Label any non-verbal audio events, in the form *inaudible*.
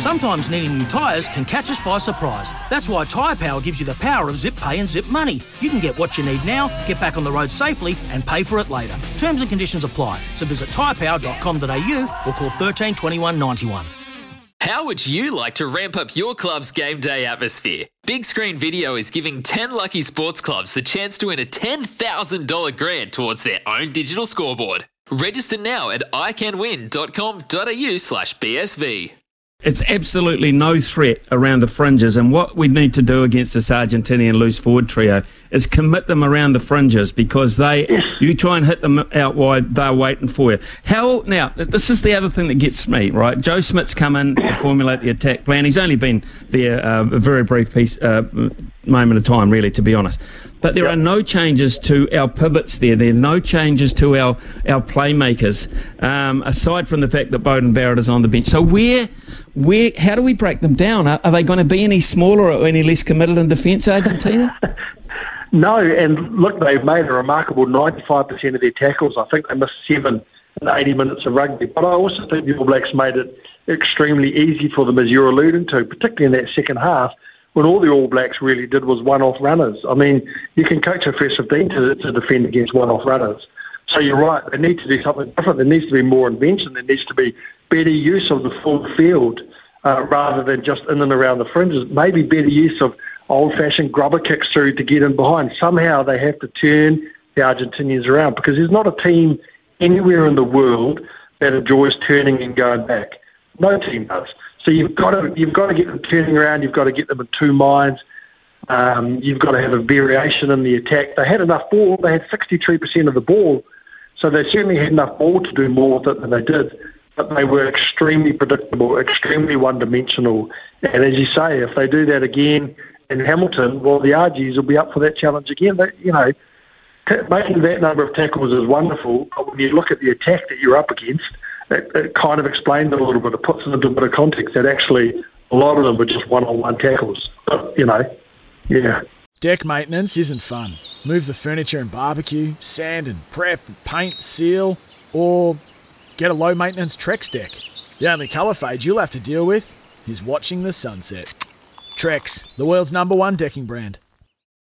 Sometimes needing new tyres can catch us by surprise. That's why Tyre Power gives you the power of zip pay and zip money. You can get what you need now, get back on the road safely, and pay for it later. Terms and conditions apply. So visit tyrepower.com.au or call 13 21 91. How would you like to ramp up your club's game day atmosphere? Big Screen Video is giving 10 lucky sports clubs the chance to win a $10,000 grant towards their own digital scoreboard. Register now at iCanWin.com.au slash BSV. It's absolutely no threat around the fringes, and what we need to do against this Argentinian loose forward trio is commit them around the fringes because they, you try and hit them out wide, they're waiting for you. How now? This is the other thing that gets me right. Joe Schmidt's come in to formulate the attack plan. He's only been there uh, a very brief piece uh, moment of time, really, to be honest. But there yep. are no changes to our pivots there. There are no changes to our, our playmakers, um, aside from the fact that Beauden Barrett is on the bench. So where, where, how do we break them down? Are, are they going to be any smaller or any less committed in defence, Argentina? *laughs* no, and look, they've made a remarkable 95% of their tackles. I think they missed seven in 80 minutes of rugby. But I also think the All Blacks made it extremely easy for them, as you're alluding to, particularly in that second half when all the All Blacks really did was one-off runners. I mean, you can coach a first 15 to, to defend against one-off runners. So you're right, they need to do something different. There needs to be more invention. There needs to be better use of the full field uh, rather than just in and around the fringes. Maybe better use of old-fashioned grubber kicks through to get in behind. Somehow they have to turn the Argentinians around because there's not a team anywhere in the world that enjoys turning and going back. No team does. So you've got to you've got to get them turning around. You've got to get them in two minds. Um, you've got to have a variation in the attack. They had enough ball. They had 63% of the ball, so they certainly had enough ball to do more with it than they did. But they were extremely predictable, extremely one-dimensional. And as you say, if they do that again in Hamilton, well, the Argies will be up for that challenge again. They, you know, t- making that number of tackles is wonderful, but when you look at the attack that you're up against it, it kind of explained it a little bit. It puts it into a bit of context that actually a lot of them were just one-on-one tackles. But, you know, yeah. Deck maintenance isn't fun. Move the furniture and barbecue, sand and prep, paint, seal, or get a low maintenance Trex deck. The only colour fade you'll have to deal with is watching the sunset. Trex, the world's number one decking brand.